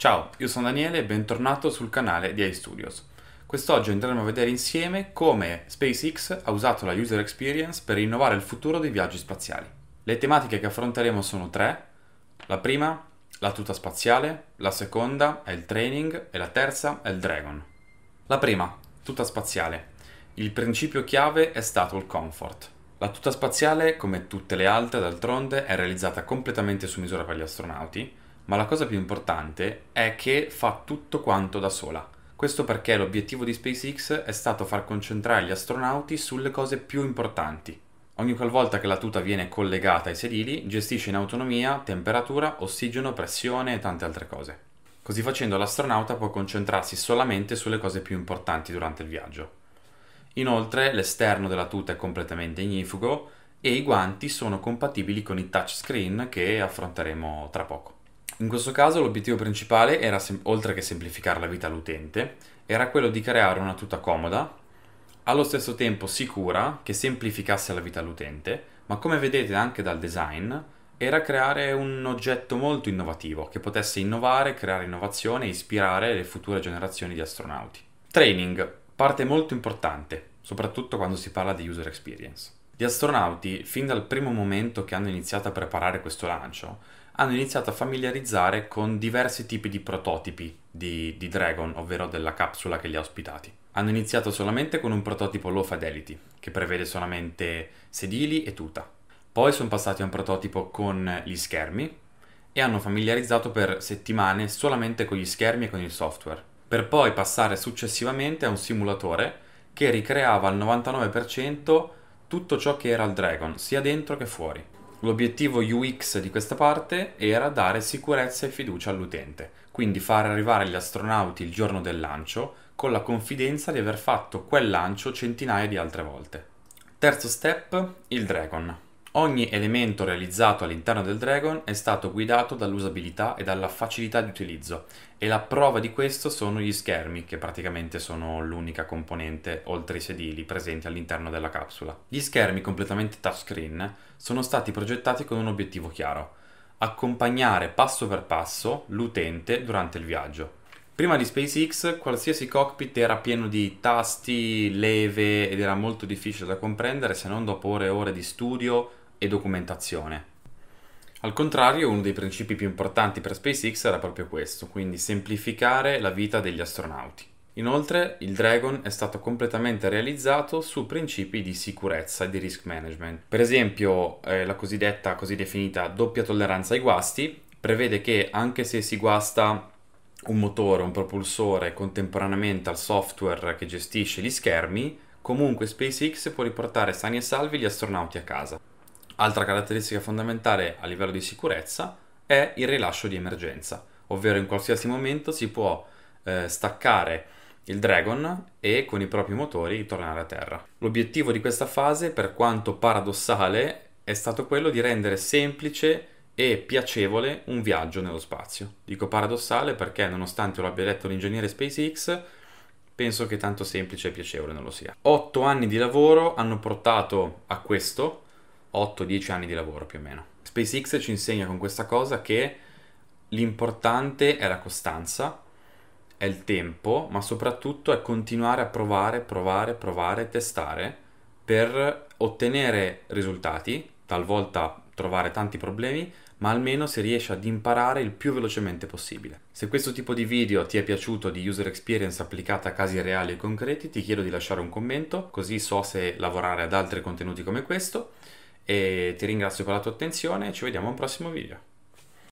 Ciao, io sono Daniele e bentornato sul canale di iStudios. Quest'oggi andremo a vedere insieme come SpaceX ha usato la user experience per innovare il futuro dei viaggi spaziali. Le tematiche che affronteremo sono tre. La prima, la tuta spaziale, la seconda è il training e la terza è il Dragon. La prima, tuta spaziale. Il principio chiave è stato il comfort. La tuta spaziale, come tutte le altre d'altronde, è realizzata completamente su misura per gli astronauti ma la cosa più importante è che fa tutto quanto da sola. Questo perché l'obiettivo di SpaceX è stato far concentrare gli astronauti sulle cose più importanti. Ogni qualvolta che la tuta viene collegata ai sedili, gestisce in autonomia temperatura, ossigeno, pressione e tante altre cose. Così facendo l'astronauta può concentrarsi solamente sulle cose più importanti durante il viaggio. Inoltre l'esterno della tuta è completamente ignifugo e i guanti sono compatibili con i touchscreen che affronteremo tra poco. In questo caso l'obiettivo principale era, oltre che semplificare la vita all'utente, era quello di creare una tuta comoda, allo stesso tempo sicura, che semplificasse la vita all'utente, ma come vedete anche dal design, era creare un oggetto molto innovativo, che potesse innovare, creare innovazione e ispirare le future generazioni di astronauti. Training, parte molto importante, soprattutto quando si parla di user experience. Gli astronauti, fin dal primo momento che hanno iniziato a preparare questo lancio, hanno iniziato a familiarizzare con diversi tipi di prototipi di, di, Dragon, ovvero della capsula che li ha ospitati. Hanno iniziato solamente con un prototipo low fidelity, che prevede solamente sedili e tuta. Poi sono passati a un prototipo con gli schermi e hanno familiarizzato per settimane solamente con gli schermi e con il software, per poi passare successivamente a un simulatore che ricreava al 99% tutto ciò che era il Dragon, sia dentro che fuori. L'obiettivo UX di questa parte era dare sicurezza e fiducia all'utente, quindi far arrivare gli astronauti il giorno del lancio con la confidenza di aver fatto quel lancio centinaia di altre volte. Terzo step, il Dragon. Ogni elemento realizzato all'interno del Dragon è stato guidato dall'usabilità e dalla facilità di utilizzo e la prova di questo sono gli schermi che praticamente sono l'unica componente oltre i sedili presenti all'interno della capsula. Gli schermi completamente touchscreen sono stati progettati con un obiettivo chiaro, accompagnare passo per passo l'utente durante il viaggio. Prima di SpaceX qualsiasi cockpit era pieno di tasti, leve ed era molto difficile da comprendere se non dopo ore e ore di studio e documentazione. Al contrario, uno dei principi più importanti per SpaceX era proprio questo, quindi semplificare la vita degli astronauti. Inoltre, il Dragon è stato completamente realizzato su principi di sicurezza e di risk management. Per esempio, eh, la cosiddetta, così definita doppia tolleranza ai guasti prevede che anche se si guasta un motore, un propulsore contemporaneamente al software che gestisce gli schermi, comunque SpaceX può riportare sani e salvi gli astronauti a casa. Altra caratteristica fondamentale a livello di sicurezza è il rilascio di emergenza, ovvero in qualsiasi momento si può eh, staccare il Dragon e con i propri motori tornare a terra. L'obiettivo di questa fase, per quanto paradossale, è stato quello di rendere semplice e piacevole un viaggio nello spazio. Dico paradossale perché nonostante lo abbia detto l'ingegnere SpaceX, penso che tanto semplice e piacevole non lo sia. Otto anni di lavoro hanno portato a questo, 8-10 anni di lavoro più o meno. SpaceX ci insegna con questa cosa che l'importante è la costanza, è il tempo, ma soprattutto è continuare a provare, provare, provare, testare per ottenere risultati, talvolta trovare tanti problemi, ma almeno si riesce ad imparare il più velocemente possibile. Se questo tipo di video ti è piaciuto di user experience applicata a casi reali e concreti, ti chiedo di lasciare un commento, così so se lavorare ad altri contenuti come questo e ti ringrazio per la tua attenzione e ci vediamo a un prossimo video.